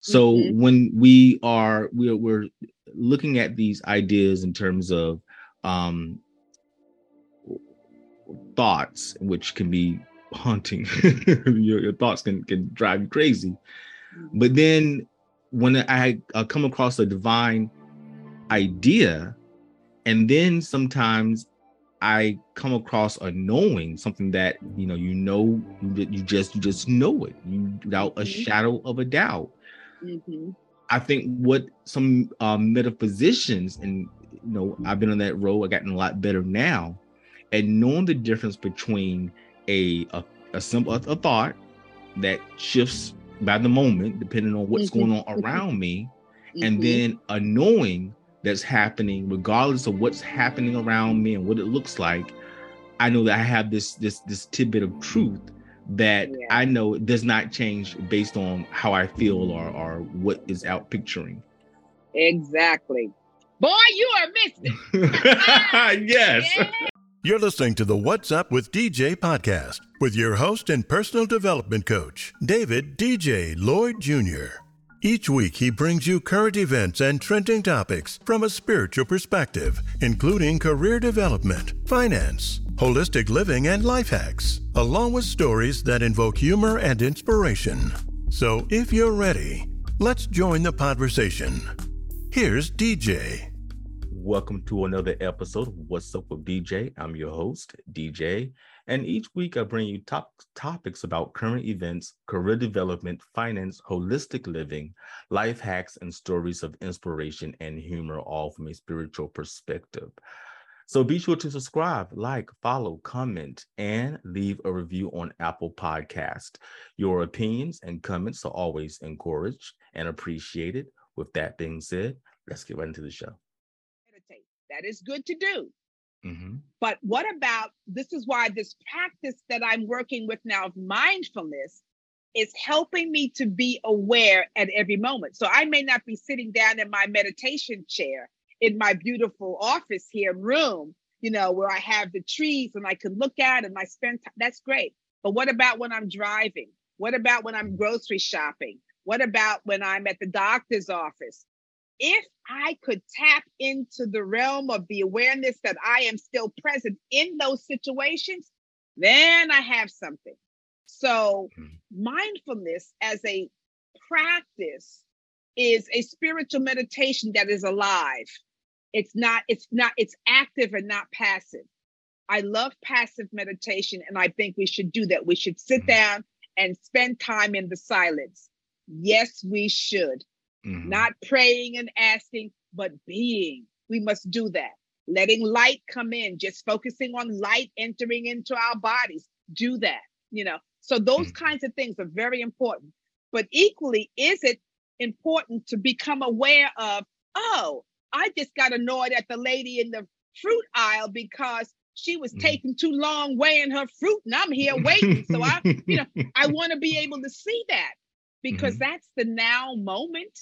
So mm-hmm. when we are we're, we're looking at these ideas in terms of um, thoughts, which can be haunting. your, your, thoughts can can drive you crazy. But then when I uh, come across a divine idea, and then sometimes I come across a knowing something that you know you know you, you just you just know it you, without a mm-hmm. shadow of a doubt. Mm-hmm. I think what some um, metaphysicians and you know I've been on that road. I've gotten a lot better now, and knowing the difference between a a, a simple a thought that shifts by the moment depending on what's mm-hmm. going on around me, and mm-hmm. then a knowing that's happening, regardless of what's happening around me and what it looks like, I know that I have this this this tidbit of truth that yeah. I know does not change based on how I feel or or what is out picturing. Exactly. Boy, you are missing. yes. Yeah. You're listening to the What's Up with DJ podcast with your host and personal development coach, David DJ Lloyd Jr. Each week, he brings you current events and trending topics from a spiritual perspective, including career development, finance, holistic living, and life hacks, along with stories that invoke humor and inspiration. So, if you're ready, let's join the conversation. Here's DJ. Welcome to another episode of What's Up with DJ. I'm your host, DJ, and each week I bring you top topics about current events, career development, finance, holistic living, life hacks, and stories of inspiration and humor, all from a spiritual perspective. So be sure to subscribe, like, follow, comment, and leave a review on Apple Podcast. Your opinions and comments are always encouraged and appreciated. With that being said, let's get right into the show. That is good to do. Mm-hmm. But what about this is why this practice that I'm working with now of mindfulness is helping me to be aware at every moment. So I may not be sitting down in my meditation chair in my beautiful office here room, you know, where I have the trees and I can look at and I spend time. That's great. But what about when I'm driving? What about when I'm grocery shopping? What about when I'm at the doctor's office? If I could tap into the realm of the awareness that I am still present in those situations, then I have something. So, mm-hmm. mindfulness as a practice is a spiritual meditation that is alive. It's not, it's not, it's active and not passive. I love passive meditation, and I think we should do that. We should sit mm-hmm. down and spend time in the silence. Yes, we should mm-hmm. not praying and asking, but being. We must do that. Letting light come in, just focusing on light entering into our bodies. Do that, you know. So those mm-hmm. kinds of things are very important. But equally, is it important to become aware of, oh, I just got annoyed at the lady in the fruit aisle because she was mm-hmm. taking too long weighing her fruit and I'm here waiting. so I, you know, I want to be able to see that because mm-hmm. that's the now moment.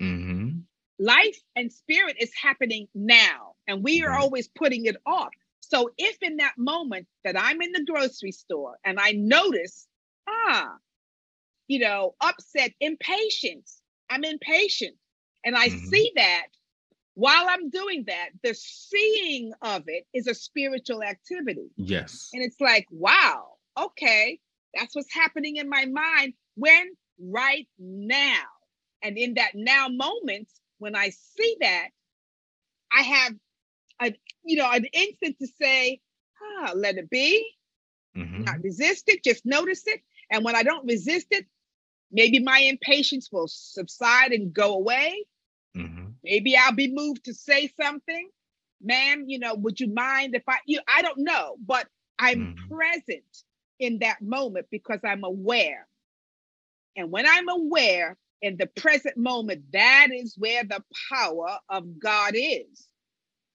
Mm-hmm. Life and spirit is happening now, and we are right. always putting it off. So, if in that moment that I'm in the grocery store and I notice, ah, you know, upset, impatience, I'm impatient, and I mm-hmm. see that while I'm doing that, the seeing of it is a spiritual activity. Yes. And it's like, wow, okay, that's what's happening in my mind. When right now. And in that now moment, when I see that, I have a you know an instant to say, ah, let it be. Mm-hmm. Not resist it, just notice it. And when I don't resist it, maybe my impatience will subside and go away. Mm-hmm. Maybe I'll be moved to say something. Ma'am, you know, would you mind if I you I don't know, but I'm mm-hmm. present in that moment because I'm aware and when I'm aware in the present moment, that is where the power of God is.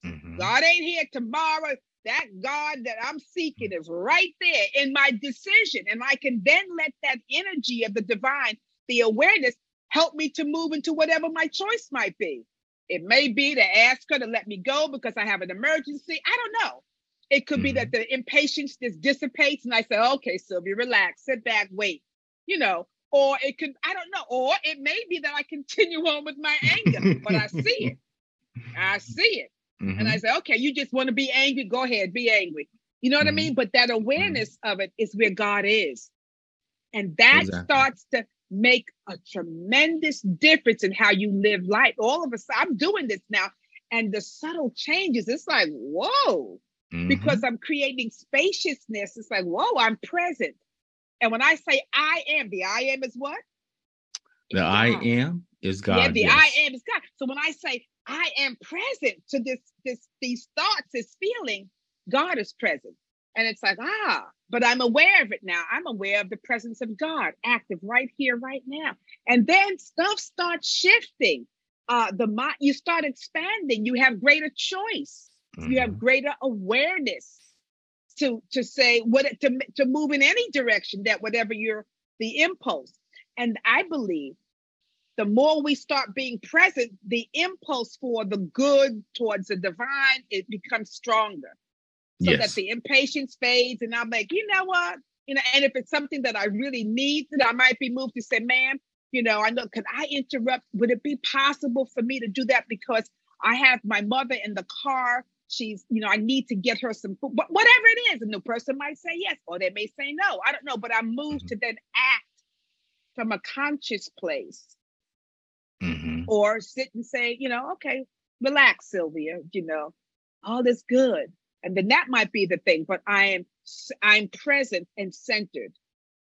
Mm-hmm. God ain't here tomorrow. That God that I'm seeking is right there in my decision. And I can then let that energy of the divine, the awareness, help me to move into whatever my choice might be. It may be to ask her to let me go because I have an emergency. I don't know. It could mm-hmm. be that mm-hmm. the impatience just dissipates and I say, okay, Sylvia, relax, sit back, wait. You know, or it could, I don't know, or it may be that I continue on with my anger, but I see it. I see it. Mm-hmm. And I say, okay, you just want to be angry, go ahead, be angry. You know what mm-hmm. I mean? But that awareness mm-hmm. of it is where God is. And that exactly. starts to make a tremendous difference in how you live life. All of us, I'm doing this now, and the subtle changes, it's like, whoa, mm-hmm. because I'm creating spaciousness. It's like, whoa, I'm present. And when I say I am, the I am is what? The I am is God. Yeah, the yes. I am is God. So when I say I am present to this, this, these thoughts, this feeling, God is present. And it's like, ah, but I'm aware of it now. I'm aware of the presence of God active right here, right now. And then stuff starts shifting. Uh, the mind, you start expanding. You have greater choice. Mm-hmm. You have mm-hmm. greater awareness to to say what to to move in any direction that whatever your the impulse. And I believe the more we start being present, the impulse for the good towards the divine it becomes stronger so yes. that the impatience fades. And I'm like, you know what? You know, and if it's something that I really need, that I might be moved to say, ma'am, you know, I know, could I interrupt? Would it be possible for me to do that? Because I have my mother in the car. She's, you know, I need to get her some food, but whatever it is. And the person might say yes, or they may say no. I don't know, but I'm moved mm-hmm. to then act from a conscious place. Mm-hmm. Or sit and say, you know, okay, relax, Sylvia, you know, all is good and then that might be the thing but i am i'm present and centered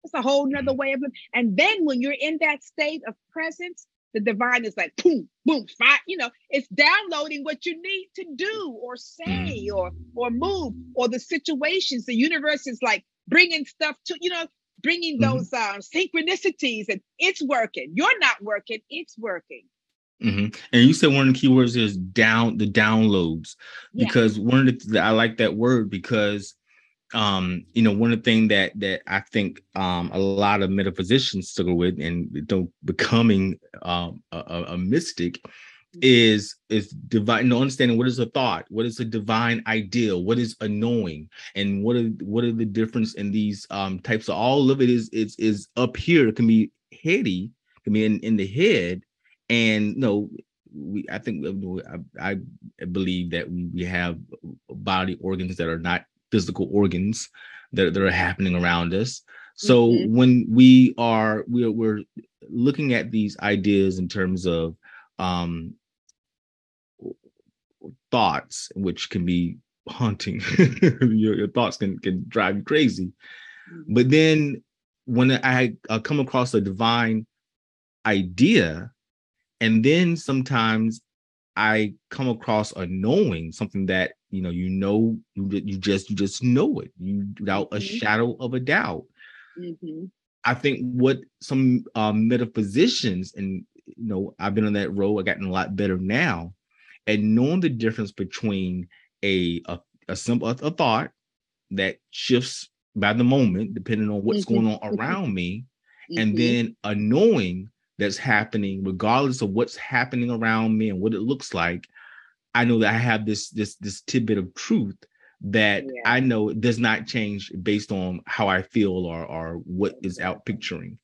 it's a whole nother mm-hmm. way of living and then when you're in that state of presence the divine is like boom boom fire you know it's downloading what you need to do or say or or move or the situations. The universe is like bringing stuff to you know bringing mm-hmm. those uh, synchronicities and it's working. You're not working it's working. Mm-hmm. And you said one of the keywords is down the downloads. Because one of the I like that word because um you know one of the things that that I think um a lot of metaphysicians struggle with and don't becoming um a, a mystic is is divine no understanding what is a thought what is a divine ideal what is a knowing and what are what are the difference in these um types of all of it is is is up here. It can be heady can be in, in the head and no we i think I, I, believe that we have body organs that are not physical organs that, that are happening around us so mm-hmm. when we are we're, we're looking at these ideas in terms of um thoughts which can be haunting your, your thoughts can can drive you crazy mm-hmm. but then when i, I come across a divine idea and then sometimes I come across a knowing something that you know you know you, you just you just know it you without mm-hmm. a shadow of a doubt. Mm-hmm. I think what some um, metaphysicians and you know I've been on that road. I've gotten a lot better now, and knowing the difference between a a, a simple a, a thought that shifts by the moment depending on what's mm-hmm. going on around me, and mm-hmm. then a knowing that's happening, regardless of what's happening around me and what it looks like, I know that I have this this this tidbit of truth that yeah. I know does not change based on how I feel or or what is out picturing.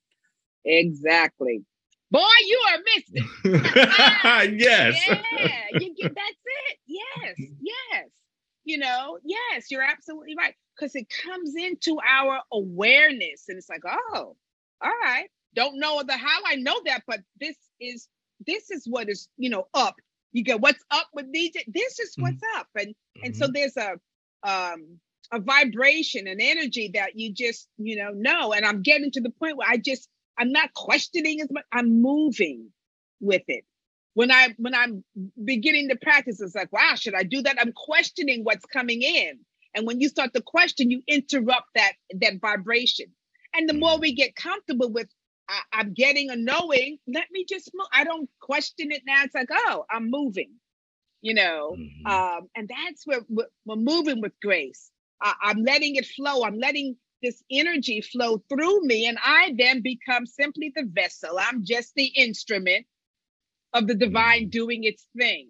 Exactly. Boy, you are missing. yes. Yeah, you get that's it. Yes, yes. You know, yes, you're absolutely right. Because it comes into our awareness and it's like, oh, all right, don't know the how I know that, but this is this is what is you know up. You get what's up with DJ. This is what's mm-hmm. up, and and so mm-hmm. there's a um a vibration, an energy that you just you know know. And I'm getting to the point where I just I'm not questioning as much. I'm moving with it. When I when I'm beginning to practice, it's like, wow, should I do that? I'm questioning what's coming in. And when you start to question, you interrupt that that vibration. And the more mm-hmm. we get comfortable with I, am getting a knowing. Let me just move. I don't question it now. It's like, oh, I'm moving, you know. Mm-hmm. Um, and that's where we're, we're moving with grace. I, I'm letting it flow. I'm letting this energy flow through me, and I then become simply the vessel. I'm just the instrument of the divine mm-hmm. doing its thing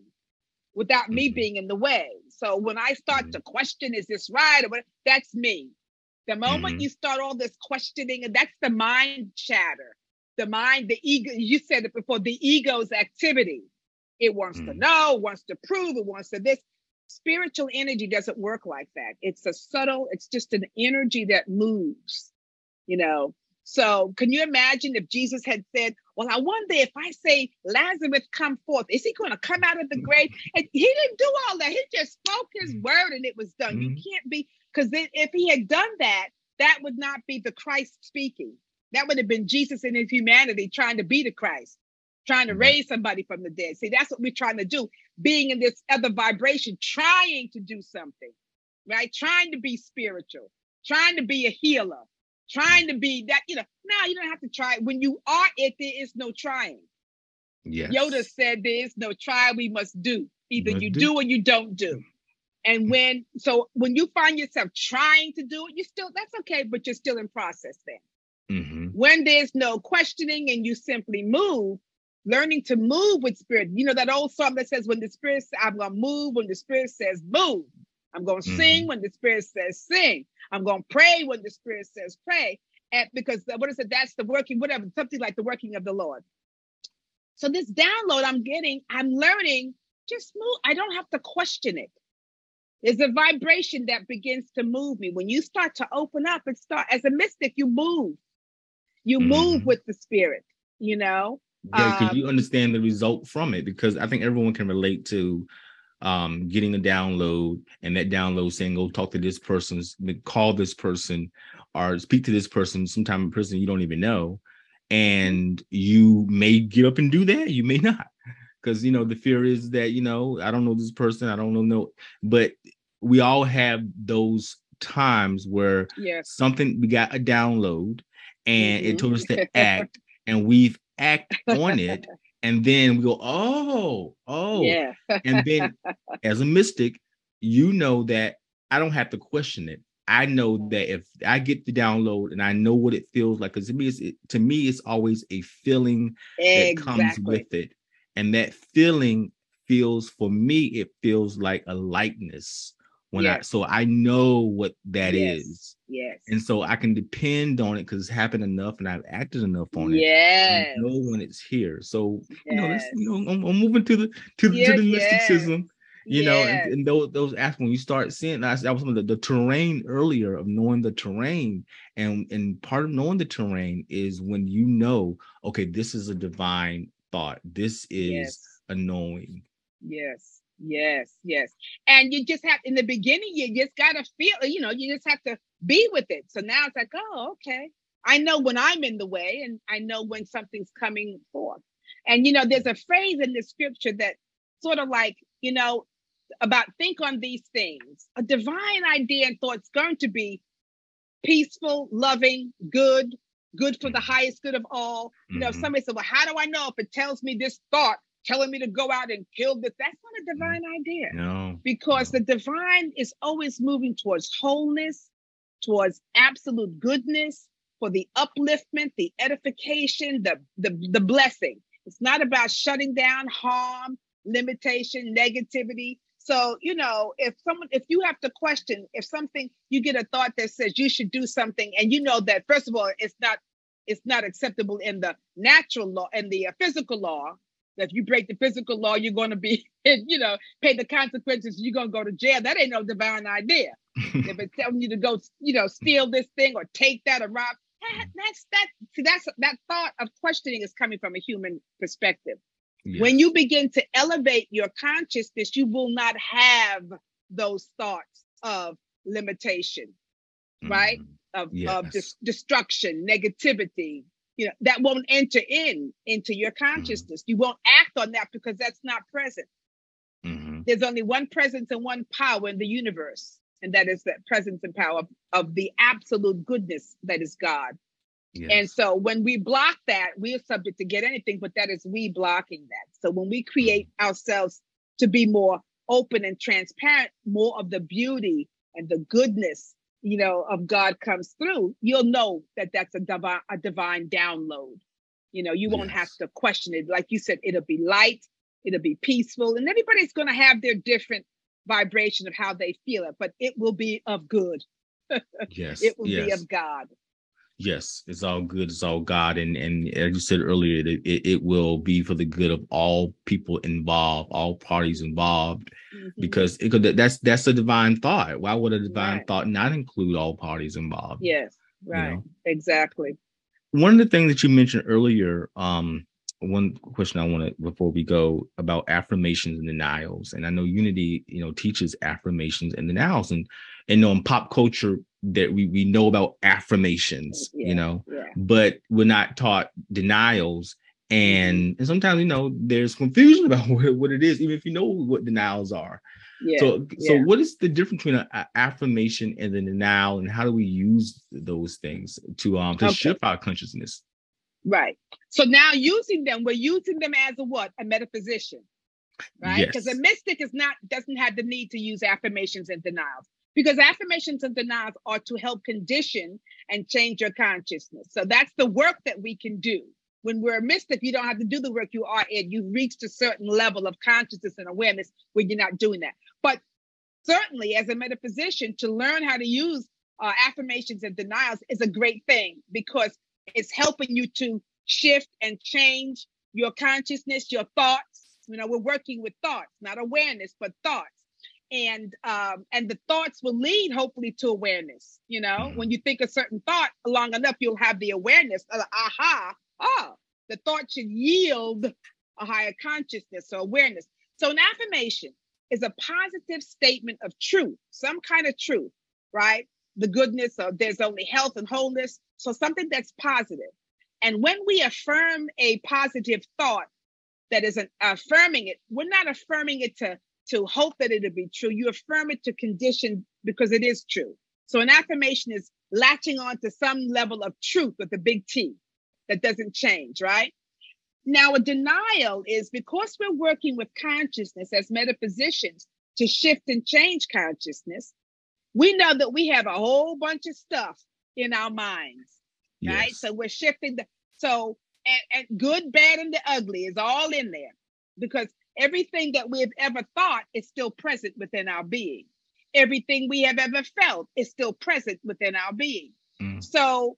without mm-hmm. me being in the way. So when I start mm-hmm. to question, is this right or what? That's me. The moment mm-hmm. you start all this questioning, and that's the mind chatter. the mind, the ego, you said it before, the ego's activity. It wants mm. to know, wants to prove, it wants to this. Spiritual energy doesn't work like that. It's a subtle, it's just an energy that moves, you know. So can you imagine if Jesus had said, Well, I wonder if I say Lazarus come forth, is he going to come out of the grave? And he didn't do all that. He just spoke his mm. word and it was done. Mm-hmm. You can't be because if he had done that, that would not be the Christ speaking. That would have been Jesus in his humanity trying to be the Christ, trying to mm-hmm. raise somebody from the dead. See, that's what we're trying to do, being in this other vibration, trying to do something, right? Trying to be spiritual, trying to be a healer, trying to be that, you know, now you don't have to try. When you are it, there is no trying. Yes. Yoda said there is no try we must do. Either must you do. do or you don't do. And when so when you find yourself trying to do it, you still that's okay, but you're still in process then. Mm-hmm. When there's no questioning and you simply move, learning to move with spirit. You know that old song that says, "When the spirit says I'm gonna move, when the spirit says move, I'm gonna mm-hmm. sing when the spirit says sing, I'm gonna pray when the spirit says pray." And because what is it? That's the working, whatever, something like the working of the Lord. So this download I'm getting, I'm learning. Just move. I don't have to question it. There's a vibration that begins to move me. When you start to open up and start as a mystic, you move. You move mm. with the spirit, you know. Yeah, because um, you understand the result from it. Because I think everyone can relate to um, getting a download and that download saying, "Go talk to this person, call this person, or speak to this person." Sometime a person you don't even know, and you may get up and do that. You may not because you know the fear is that you know I don't know this person, I don't know no, but we all have those times where yes. something we got a download and mm-hmm. it told us to act and we've act on it and then we go oh oh yeah and then as a mystic you know that i don't have to question it i know that if i get the download and i know what it feels like because to me it's it, to me it's always a feeling exactly. that comes with it and that feeling feels for me it feels like a likeness when yes. I so I know what that yes. is. yes. And so I can depend on it because it's happened enough and I've acted enough on it. Yes. I know when it's here. So yes. you know, let's, you know, I'm, I'm, moving to the to, to the mysticism. You know, and, and, those those aspects when you start seeing that, was some of the, the terrain earlier of knowing the terrain, and and part of knowing the terrain is when you know, okay, this is a divine thought. This is a knowing. Yes. Yes, yes. And you just have in the beginning, you just gotta feel, you know, you just have to be with it. So now it's like, oh, okay. I know when I'm in the way and I know when something's coming forth. And you know, there's a phrase in the scripture that sort of like, you know, about think on these things. A divine idea and thought's going to be peaceful, loving, good, good for the highest good of all. You know, mm-hmm. somebody said, Well, how do I know if it tells me this thought telling me to go out and kill this. That's not a mm. divine idea. No. Because no. the divine is always moving towards wholeness, towards absolute goodness, for the upliftment, the edification, the, the, the blessing. It's not about shutting down harm, limitation, negativity. So, you know, if someone, if you have to question, if something, you get a thought that says you should do something, and you know that, first of all, it's not it's not acceptable in the natural law and the uh, physical law that if you break the physical law, you're going to be, you know, pay the consequences. You're going to go to jail. That ain't no divine idea. if it's telling you to go, you know, steal this thing or take that or rob, that's that. See, that's that thought of questioning is coming from a human perspective. Yes. When you begin to elevate your consciousness, you will not have those thoughts of limitation, mm-hmm. right? Of, yes. of dis- destruction, negativity, you know that won't enter in into your mm-hmm. consciousness mm-hmm. you won't act on that because that's not present mm-hmm. there's only one presence and one power in the universe and that is the presence and power of, of the absolute goodness that is god yes. and so when we block that we're subject to get anything but that is we blocking that so when we create mm-hmm. ourselves to be more open and transparent more of the beauty and the goodness you know, of God comes through, you'll know that that's a divine, a divine download. You know, you won't yes. have to question it. Like you said, it'll be light, it'll be peaceful, and everybody's going to have their different vibration of how they feel it, but it will be of good. yes. It will yes. be of God. Yes, it's all good. It's all God, and and as you said earlier, it, it, it will be for the good of all people involved, all parties involved, mm-hmm. because it could that's that's a divine thought. Why would a divine right. thought not include all parties involved? Yes, right, you know? exactly. One of the things that you mentioned earlier, um, one question I want to before we go about affirmations and denials, and I know Unity, you know, teaches affirmations and denials, and and you know, in pop culture that we we know about affirmations, yeah, you know, yeah. but we're not taught denials, and mm-hmm. and sometimes you know there's confusion about what, what it is, even if you know what denials are. Yeah, so so what is the difference between an affirmation and the denial, and how do we use those things to um to okay. shift our consciousness? Right. So now using them, we're using them as a what? A metaphysician. Right? Because yes. a mystic is not doesn't have the need to use affirmations and denials. Because affirmations and denials are to help condition and change your consciousness. So that's the work that we can do. When we're a mystic, you don't have to do the work you are in. You've reached a certain level of consciousness and awareness where you're not doing that. But certainly, as a metaphysician, to learn how to use uh, affirmations and denials is a great thing because it's helping you to shift and change your consciousness, your thoughts. You know, we're working with thoughts, not awareness, but thoughts. And um, and the thoughts will lead hopefully to awareness. You know, mm-hmm. when you think a certain thought long enough, you'll have the awareness. Of, aha, ah, the thought should yield a higher consciousness or awareness. So an affirmation is a positive statement of truth, some kind of truth, right? The goodness of there's only health and wholeness, so something that's positive. And when we affirm a positive thought that isn't affirming it, we're not affirming it to, to hope that it'll be true. You affirm it to condition because it is true. So an affirmation is latching on to some level of truth with a big T that doesn't change, right? Now, a denial is because we're working with consciousness as metaphysicians to shift and change consciousness, we know that we have a whole bunch of stuff in our minds, yes. right? So we're shifting the so and, and good, bad, and the ugly is all in there because everything that we have ever thought is still present within our being. Everything we have ever felt is still present within our being. Mm. So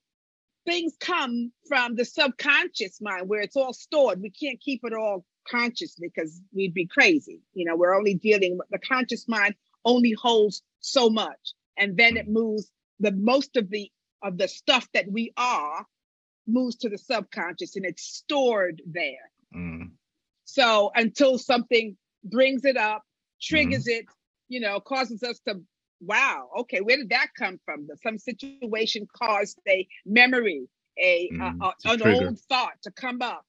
things come from the subconscious mind where it's all stored. We can't keep it all consciously because we'd be crazy. You know, we're only dealing with the conscious mind only holds so much. And then it moves the most of the of the stuff that we are moves to the subconscious and it's stored there. Mm. So until something brings it up, triggers mm. it, you know, causes us to, wow, okay, where did that come from? Some situation caused a memory, a, mm, a, a an trigger. old thought to come up.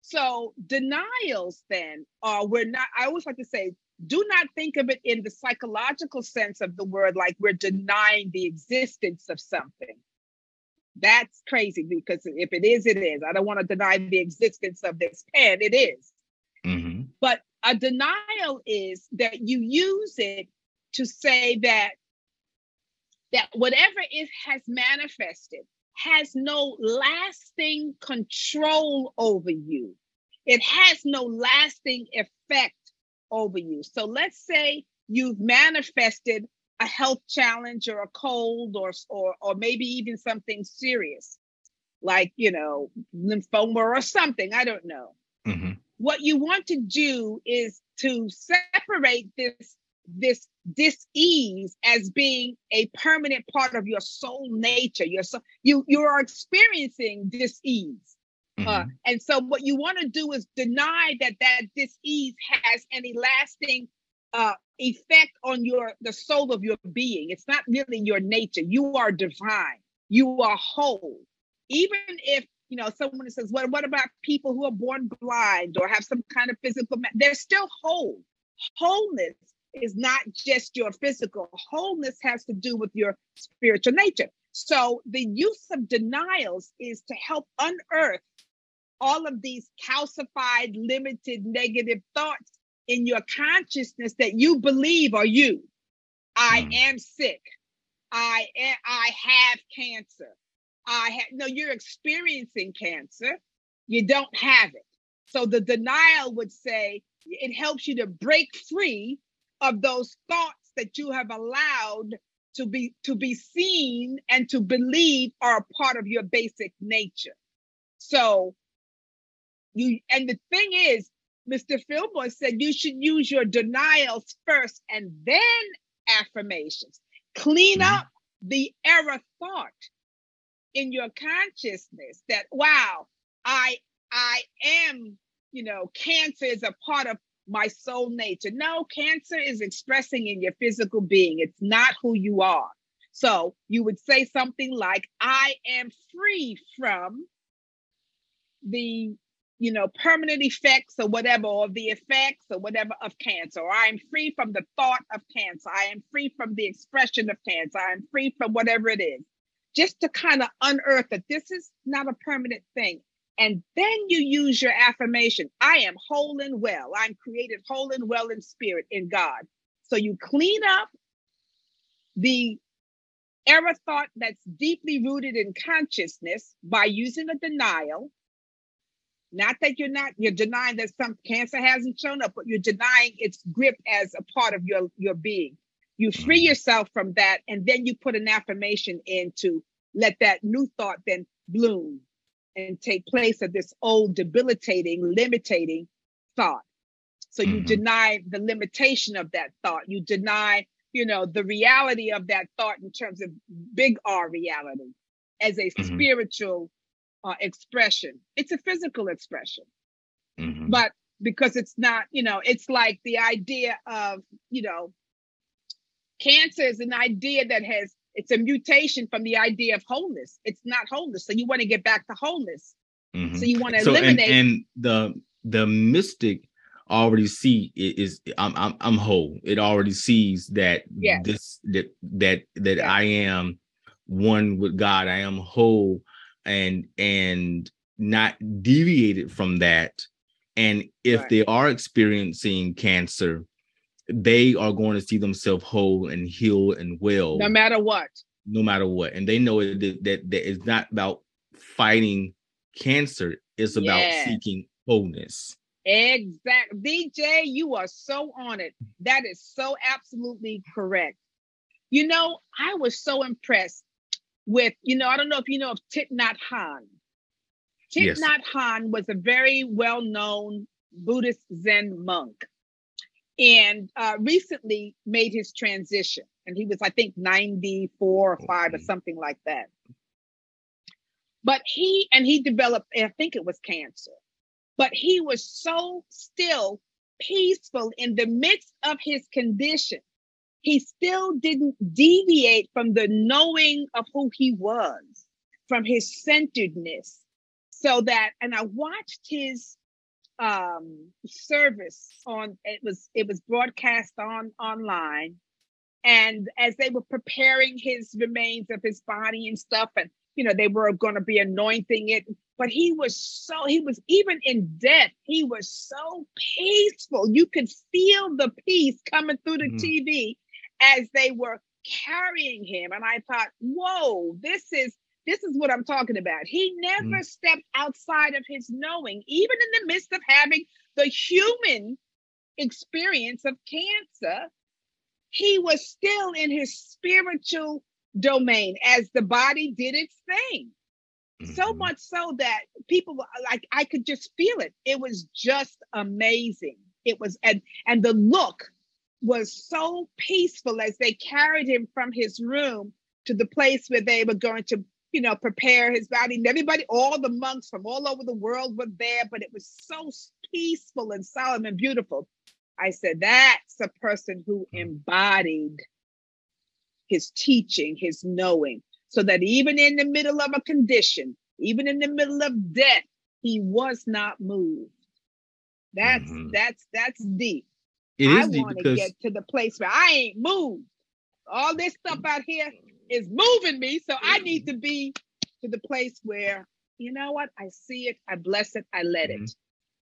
So denials then are we're not. I always like to say, do not think of it in the psychological sense of the word, like we're denying the existence of something. That's crazy because if it is, it is. I don't want to deny the existence of this pen. It is. Mm-hmm. But a denial is that you use it to say that that whatever it has manifested has no lasting control over you. It has no lasting effect over you. So let's say you've manifested a health challenge or a cold or or or maybe even something serious like you know lymphoma or something i don't know mm-hmm. What you want to do is to separate this this dis-ease as being a permanent part of your soul nature your soul you you are experiencing dis-ease mm-hmm. uh, and so what you want to do is deny that that dis-ease has any lasting uh, effect on your the soul of your being. It's not really your nature. You are divine. You are whole. Even if you know someone says, "What? What about people who are born blind or have some kind of physical?" Ma-? They're still whole. Wholeness is not just your physical. Wholeness has to do with your spiritual nature. So the use of denials is to help unearth all of these calcified, limited, negative thoughts in your consciousness that you believe are you. I mm. am sick. I am, I have cancer. I have no, you're experiencing cancer. You don't have it. So the denial would say it helps you to break free of those thoughts that you have allowed to be to be seen and to believe are a part of your basic nature. So you and the thing is, Mr. Fillmore said you should use your denials first and then affirmations. Clean mm-hmm. up the error thought in your consciousness that wow, I I am, you know, cancer is a part of my soul nature. No, cancer is expressing in your physical being. It's not who you are. So you would say something like, I am free from the you know permanent effects or whatever or the effects or whatever of cancer or i'm free from the thought of cancer i am free from the expression of cancer i am free from whatever it is just to kind of unearth that this is not a permanent thing and then you use your affirmation I am whole and well. I'm created whole and well in spirit in God. So you clean up the error thought that's deeply rooted in consciousness by using a denial. Not that you're not, you're denying that some cancer hasn't shown up, but you're denying its grip as a part of your, your being. You free yourself from that, and then you put an affirmation in to let that new thought then bloom and take place of this old debilitating, limiting thought. So you mm-hmm. deny the limitation of that thought. You deny, you know, the reality of that thought in terms of big R reality as a mm-hmm. spiritual uh, expression. It's a physical expression. Mm-hmm. But because it's not, you know, it's like the idea of, you know, cancer is an idea that has it's a mutation from the idea of wholeness. It's not wholeness. So you want to get back to wholeness. Mm-hmm. So you want to so, eliminate. And, and, the the mystic already see is I'm I'm I'm whole. It already sees that yes. this that that that yes. I am one with God. I am whole and and not deviated from that. And if right. they are experiencing cancer, they are going to see themselves whole and heal and well no matter what. no matter what. And they know that that, that it's not about fighting cancer it's about yes. seeking wholeness. Exact dj you are so on it. That is so absolutely correct. You know i was so impressed with you know i don't know if you know of Thich Hanh. Thich yes. Hanh was a very well-known buddhist zen monk and uh, recently made his transition. And he was, I think, 94 or 5 or something like that. But he, and he developed, I think it was cancer, but he was so still peaceful in the midst of his condition. He still didn't deviate from the knowing of who he was, from his centeredness. So that, and I watched his um, service on it was it was broadcast on online. And as they were preparing his remains of his body and stuff and you know they were going to be anointing it but he was so he was even in death he was so peaceful. You could feel the peace coming through the mm. tv as they were carrying him. And i thought whoa this is this is what I'm talking about. He never mm. stepped outside of his knowing, even in the midst of having the human experience of cancer. He was still in his spiritual domain as the body did its thing. Mm-hmm. So much so that people like I could just feel it. It was just amazing. It was and and the look was so peaceful as they carried him from his room to the place where they were going to you know, prepare his body. And everybody, all the monks from all over the world were there, but it was so peaceful and solemn and beautiful. I said, that's a person who hmm. embodied his teaching, his knowing, so that even in the middle of a condition, even in the middle of death, he was not moved. That's mm-hmm. that's that's deep. It I want to because... get to the place where I ain't moved. All this stuff out here, is moving me. So I need to be to the place where, you know what, I see it, I bless it, I let mm-hmm. it.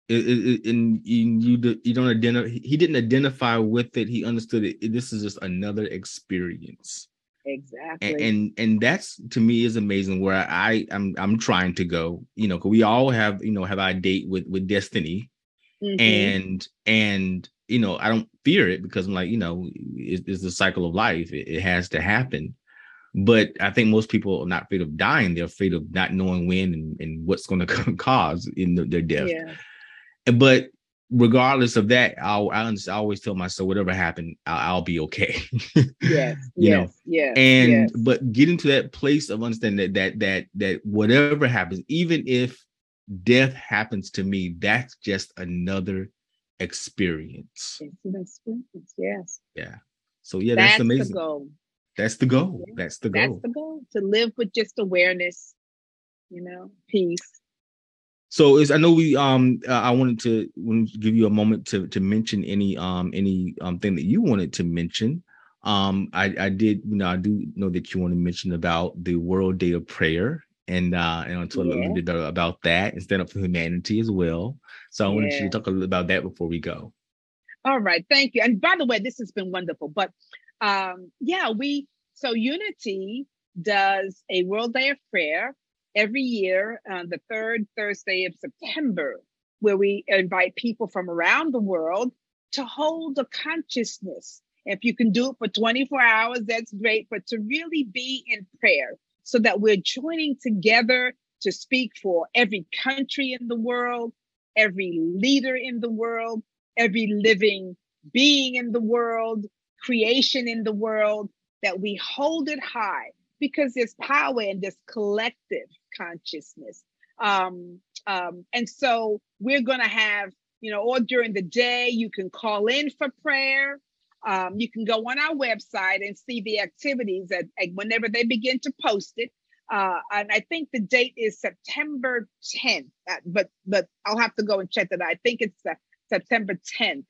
It, it, and you you don't identify he didn't identify with it he understood it this is just another experience exactly and, and and, that's to me is amazing where i i'm i'm trying to go you know because we all have you know have our date with with destiny mm-hmm. and and you know, I don't fear it because I'm like, you know, it, it's the cycle of life. It, it, has to happen. But I think most people are not afraid of dying. They're afraid of not knowing when and, and what's going to cause in the, their death. Yeah. But regardless of that, I'll, I, I always tell myself, whatever happened, I'll, I'll be okay. yes, you yes, know, yeah. And yes. but getting to that place of understanding that that that that whatever happens, even if death happens to me, that's just another experience. It's an experience, yes. Yeah. So yeah, that's, that's amazing. The goal. That's the goal. That's the goal. That's the goal. To live with just awareness, you know, peace. So is I know we um uh, I wanted to, give you a moment to to mention any um any um thing that you wanted to mention. Um I I did you know I do know that you want to mention about the World Day of Prayer and uh and I'll talk yeah. a little bit about that and stand up for humanity as well. So I yeah. wanted you to talk a little about that before we go. All right, thank you. And by the way, this has been wonderful. But um yeah, we so Unity does a World Day of Prayer every year on the third Thursday of September, where we invite people from around the world to hold a consciousness. If you can do it for 24 hours, that's great, but to really be in prayer so that we're joining together to speak for every country in the world, every leader in the world, every living being in the world, creation in the world, that we hold it high because there's power in this collective consciousness. Um, um, and so we're going to have, you know, or during the day, you can call in for prayer. Um, you can go on our website and see the activities that whenever they begin to post it. Uh, and I think the date is September 10th, uh, but but I'll have to go and check that. I think it's uh, September 10th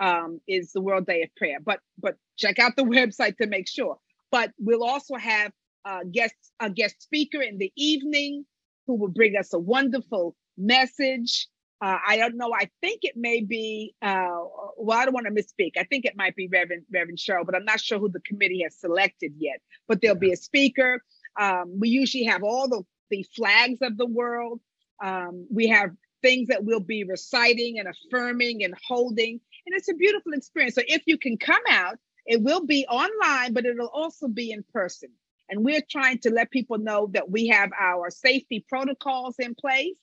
um, is the World Day of Prayer. But but check out the website to make sure. But we'll also have uh, guest a guest speaker in the evening who will bring us a wonderful message. Uh, I don't know. I think it may be. Uh, well, I don't want to misspeak. I think it might be Reverend Reverend Cheryl, but I'm not sure who the committee has selected yet. But there'll be a speaker. Um, we usually have all the the flags of the world. Um, we have things that we'll be reciting and affirming and holding, and it's a beautiful experience. So if you can come out, it will be online, but it'll also be in person. And we're trying to let people know that we have our safety protocols in place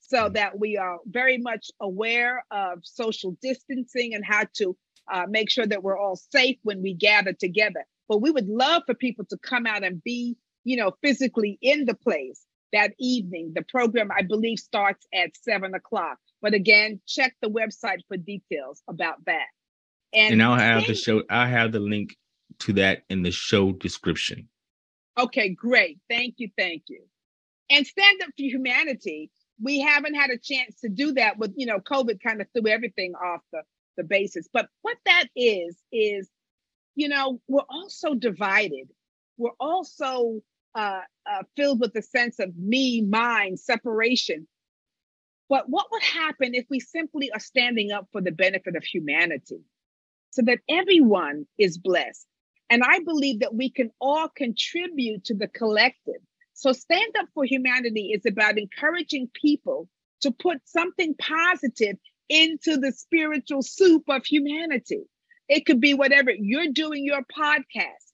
so that we are very much aware of social distancing and how to uh, make sure that we're all safe when we gather together. But we would love for people to come out and be, you know, physically in the place that evening. The program, I believe, starts at seven o'clock. But again, check the website for details about that. And, and I'll have the show, I'll have the link to that in the show description. Okay, great. Thank you. Thank you. And Stand Up for Humanity, we haven't had a chance to do that with, you know, COVID kind of threw everything off the, the basis. But what that is, is, you know, we're also divided. We're also uh, uh, filled with a sense of me, mine, separation. But what would happen if we simply are standing up for the benefit of humanity so that everyone is blessed? And I believe that we can all contribute to the collective. So, Stand Up for Humanity is about encouraging people to put something positive into the spiritual soup of humanity. It could be whatever you're doing your podcast,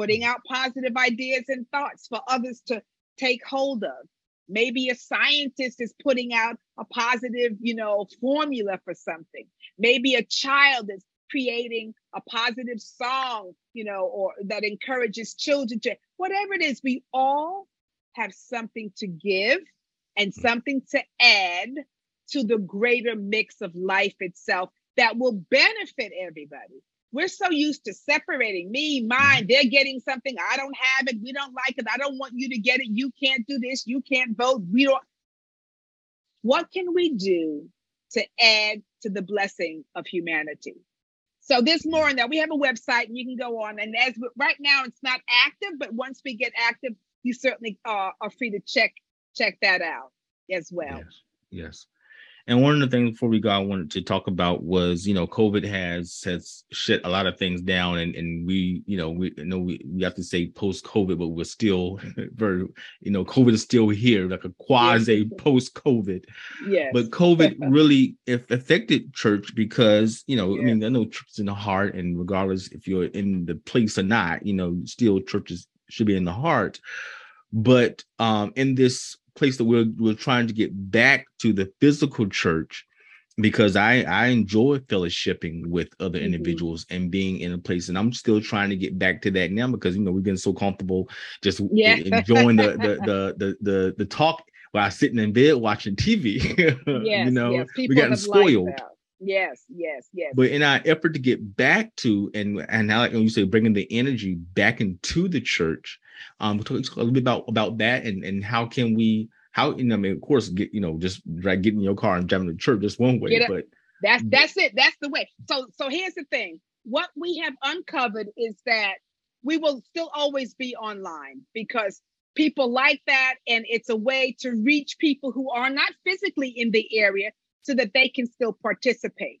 putting out positive ideas and thoughts for others to take hold of. Maybe a scientist is putting out a positive, you know, formula for something. Maybe a child is creating a positive song, you know, or that encourages children to whatever it is, we all have something to give and mm. something to add to the greater mix of life itself that will benefit everybody. We're so used to separating me, mine, they're getting something, I don't have it, we don't like it, I don't want you to get it, you can't do this, you can't vote, we don't. What can we do to add to the blessing of humanity? So this more in that. We have a website and you can go on. And as right now, it's not active, but once we get active, you certainly uh, are free to check check that out as well. Yes. yes. And one of the things before we go, I wanted to talk about was, you know, COVID has has shut a lot of things down, and and we, you know, we you know we, we have to say post COVID, but we're still very, you know, COVID is still here, like a quasi yes. post COVID. Yes. But COVID really affected church because, you know, yes. I mean, I know church in the heart, and regardless if you're in the place or not, you know, still churches should be in the heart. But um, in this place that we're we're trying to get back to the physical church because I I enjoy fellowshipping with other mm-hmm. individuals and being in a place, and I'm still trying to get back to that now because you know we've been so comfortable just yeah. enjoying the, the, the the the the talk while sitting in bed watching TV. yes, you know, yes. we getting spoiled. Yes, yes, yes. But in our effort to get back to and and now like you say bringing the energy back into the church, um, talk a little bit about about that and and how can we how you know I mean of course get you know just like getting your car and driving to church just one way, but that's that's it. That's the way. So so here's the thing. What we have uncovered is that we will still always be online because people like that and it's a way to reach people who are not physically in the area so that they can still participate.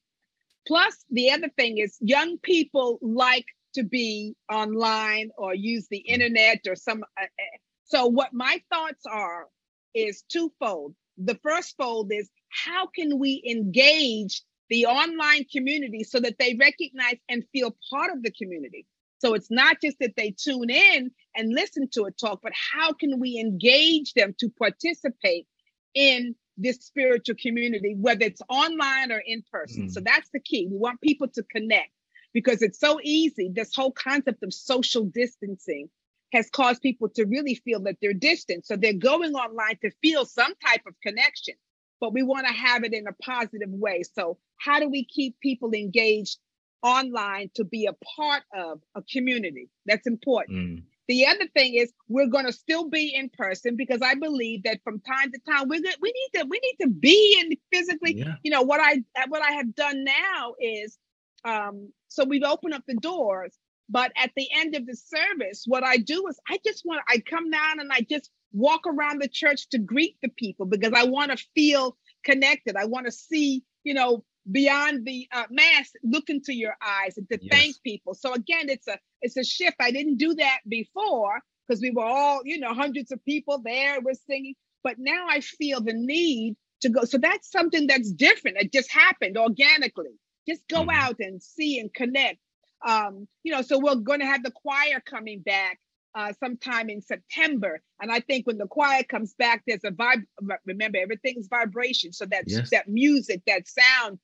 Plus, the other thing is young people like to be online or use the internet or some. Uh, uh, so, what my thoughts are is twofold. The first fold is how can we engage the online community so that they recognize and feel part of the community? So it's not just that they tune in and listen to a talk, but how can we engage them to participate in this spiritual community, whether it's online or in person. Mm. So that's the key. We want people to connect because it's so easy. This whole concept of social distancing has caused people to really feel that they're distant. So they're going online to feel some type of connection, but we want to have it in a positive way. So, how do we keep people engaged online to be a part of a community? That's important. Mm. The other thing is we're going to still be in person because I believe that from time to time we're we need to we need to be in physically. Yeah. You know what I what I have done now is um, so we've opened up the doors, but at the end of the service, what I do is I just want I come down and I just walk around the church to greet the people because I want to feel connected. I want to see you know beyond the uh, mask look into your eyes and to yes. thank people. So again it's a it's a shift. I didn't do that before because we were all you know hundreds of people there we're singing but now i feel the need to go. So that's something that's different. It just happened organically just go mm-hmm. out and see and connect um you know so we're going to have the choir coming back uh, sometime in September. And I think when the choir comes back, there's a vibe. Remember, everything's vibration. So that yes. that music, that sound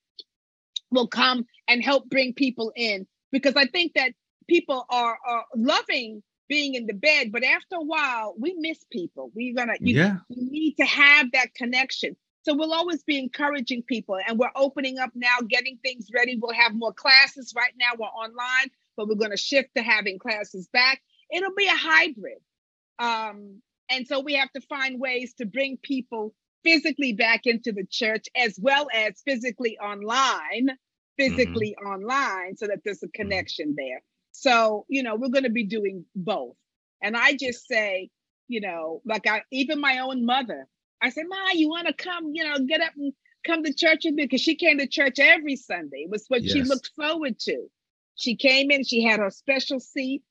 will come and help bring people in because I think that people are, are loving being in the bed, but after a while, we miss people. We're gonna you, yeah. you need to have that connection. So we'll always be encouraging people, and we're opening up now, getting things ready. We'll have more classes. Right now, we're online, but we're going to shift to having classes back. It'll be a hybrid, um, and so we have to find ways to bring people physically back into the church as well as physically online, physically mm-hmm. online, so that there's a mm-hmm. connection mm-hmm. there. So, you know, we're going to be doing both. And I just say, you know, like I, even my own mother, I said, Ma, you want to come, you know, get up and come to church with me? Because she came to church every Sunday. It was what yes. she looked forward to. She came in, she had her special seat.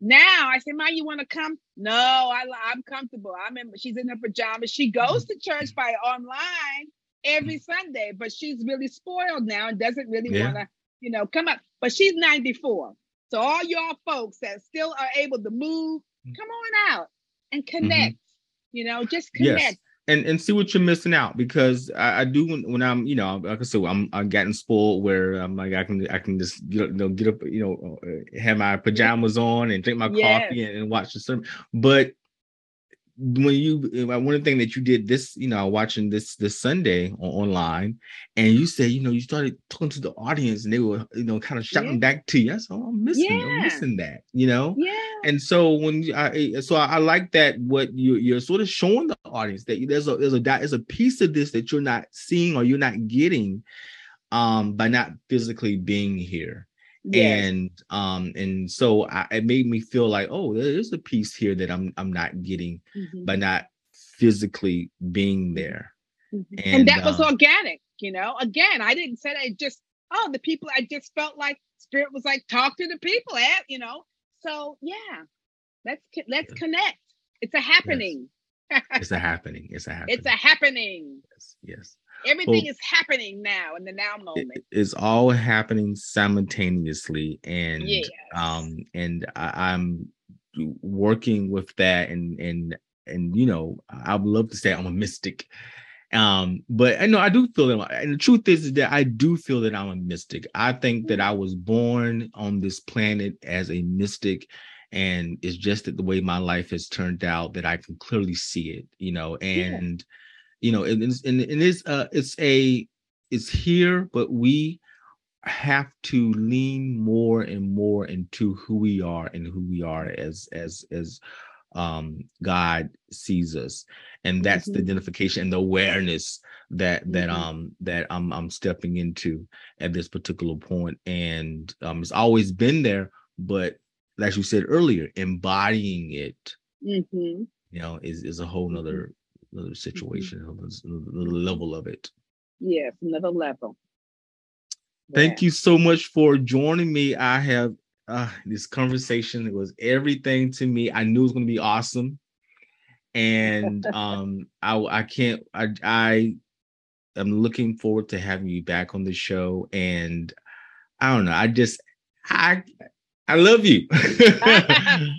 Now I said, Ma, you want to come? No, I, I'm comfortable. I remember she's in her pajamas. She goes to church by online every Sunday, but she's really spoiled now and doesn't really yeah. want to, you know, come up. But she's 94. So all y'all folks that still are able to move, mm. come on out and mm-hmm. connect. Mm-hmm. You know, just connect. Yes and and see what you're missing out because I, I do when, when, I'm you know like I said I'm I'm getting spoiled where I'm like I can I can just get, you know get up you know uh, have my pajamas on and drink my yes. coffee and, and watch the sermon but when you uh, one of the things that you did this you know watching this this sunday on, online and you said you know you started talking to the audience and they were you know kind of shouting yeah. back to you i said oh, i'm missing yeah. i'm missing that you know yeah and so when i so i, I like that what you you're sort of showing the audience that there's a there's a there's a piece of this that you're not seeing or you're not getting um by not physically being here Yes. and um and so I, it made me feel like oh there's a piece here that i'm i'm not getting mm-hmm. by not physically being there Mm-hmm. And, and, that was uh, organic, you know. Again, I didn't say I just oh the people. I just felt like spirit was like talk to the people, at you know. So yeah, let's let's connect. It's a happening. Yes. It's a happening. It's a happening. It's a happening. Yes. Yes. Everything well, is happening now in the now moment. It, it's all happening simultaneously, and yes. um, and I, I'm working with that, and and and you know, I would love to say I'm a mystic, um, but I know I do feel that, and the truth is, is that I do feel that I'm a mystic. I think that mm. I was born on this planet as a mystic, and it's just that the way my life has turned out that I can clearly see it, you know, and. Yeah you know, and, and, and it's uh it's a it's here, but we have to lean more and more into who we are and who we are as as as um God sees us. And that's mm-hmm. the identification and the awareness that that mm-hmm. um that I'm I'm stepping into at this particular point. And um it's always been there, but as you said earlier, embodying it, mm-hmm. you know, is is a whole nother mm-hmm another mm-hmm. situation, mm-hmm. another level of it. Yes, another level. Thank yeah. you so much for joining me. I have uh, this conversation. It was everything to me. I knew it was going to be awesome, and um, I I can't. I I am looking forward to having you back on the show. And I don't know. I just I I love you.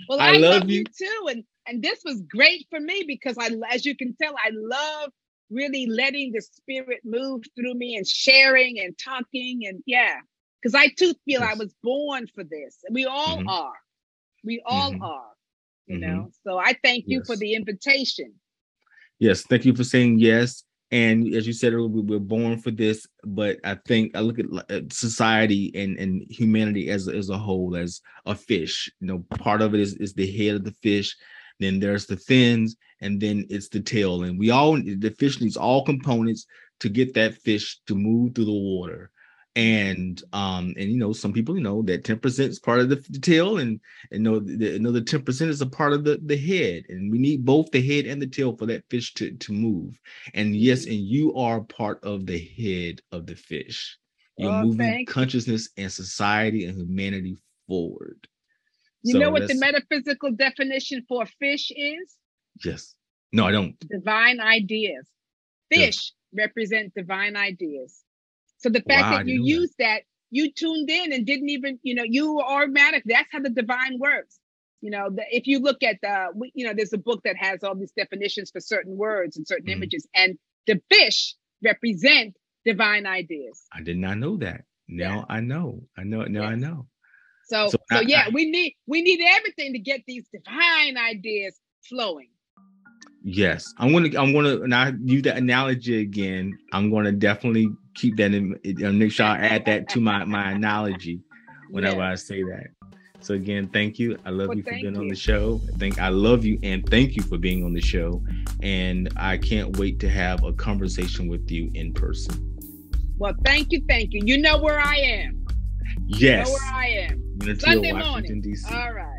well, I, I love, love, you too, and and this was great for me because I, as you can tell, I love really letting the spirit move through me and sharing and talking and yeah, because I too feel yes. I was born for this. We all mm-hmm. are. We all mm-hmm. are. You mm-hmm. know. So I thank you yes. for the invitation. Yes, thank you for saying yes. And as you said earlier, we were born for this, but I think I look at society and, and humanity as, as a whole as a fish. You know, part of it is, is the head of the fish, then there's the fins, and then it's the tail. And we all the fish needs all components to get that fish to move through the water. And um, and you know, some people you know that 10% is part of the, the tail, and and know the, another 10% is a part of the, the head. And we need both the head and the tail for that fish to, to move. And yes, and you are part of the head of the fish. You're oh, moving consciousness and society and humanity forward. You so know what the metaphysical definition for fish is? Yes. No, I don't. Divine ideas. Fish yes. represent divine ideas. So the fact wow, that you use that. that, you tuned in and didn't even, you know, you were automatic. That's how the divine works. You know, the, if you look at the, you know, there's a book that has all these definitions for certain words and certain mm. images, and the fish represent divine ideas. I did not know that. Now yeah. I know. I know. Now yes. I know. So, so, so yeah, I, we need we need everything to get these divine ideas flowing. Yes, I'm gonna I'm gonna and I use that analogy again. I'm gonna definitely keep that in. Make sure I add that to my my analogy whenever I say that. So again, thank you. I love well, you for being you. on the show. I think I love you and thank you for being on the show. And I can't wait to have a conversation with you in person. Well, thank you, thank you. You know where I am. Yes. You know where I am. Sunday Washington, morning. D.C. All right.